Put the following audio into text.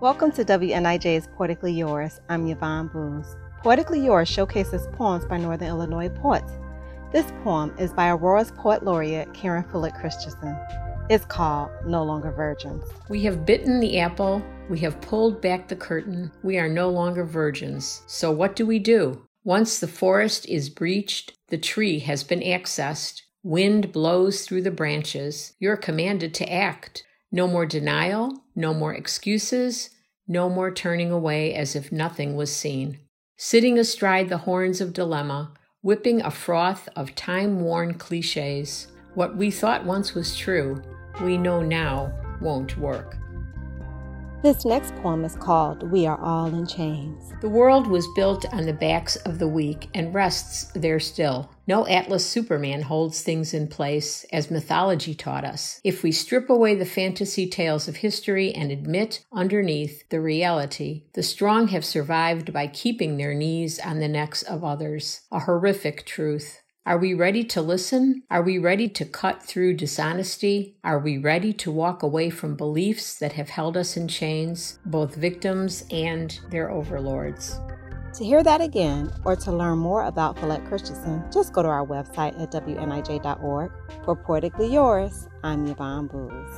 Welcome to WNIJ's Poetically Yours. I'm Yvonne Boose. Poetically Yours showcases poems by Northern Illinois poets. This poem is by Aurora's Poet Laureate Karen Follett Christensen. It's called No Longer Virgins. We have bitten the apple, we have pulled back the curtain, we are no longer virgins. So what do we do? Once the forest is breached, the tree has been accessed, wind blows through the branches, you're commanded to act. No more denial, no more excuses, no more turning away as if nothing was seen. Sitting astride the horns of dilemma, whipping a froth of time worn cliches, what we thought once was true, we know now won't work. This next poem is called We Are All in Chains. The world was built on the backs of the weak and rests there still. No Atlas Superman holds things in place, as mythology taught us. If we strip away the fantasy tales of history and admit underneath the reality, the strong have survived by keeping their knees on the necks of others. A horrific truth. Are we ready to listen? Are we ready to cut through dishonesty? Are we ready to walk away from beliefs that have held us in chains, both victims and their overlords? To hear that again or to learn more about Follett Christensen, just go to our website at WNIJ.org. For Poetically Yours, I'm Yvonne Boose.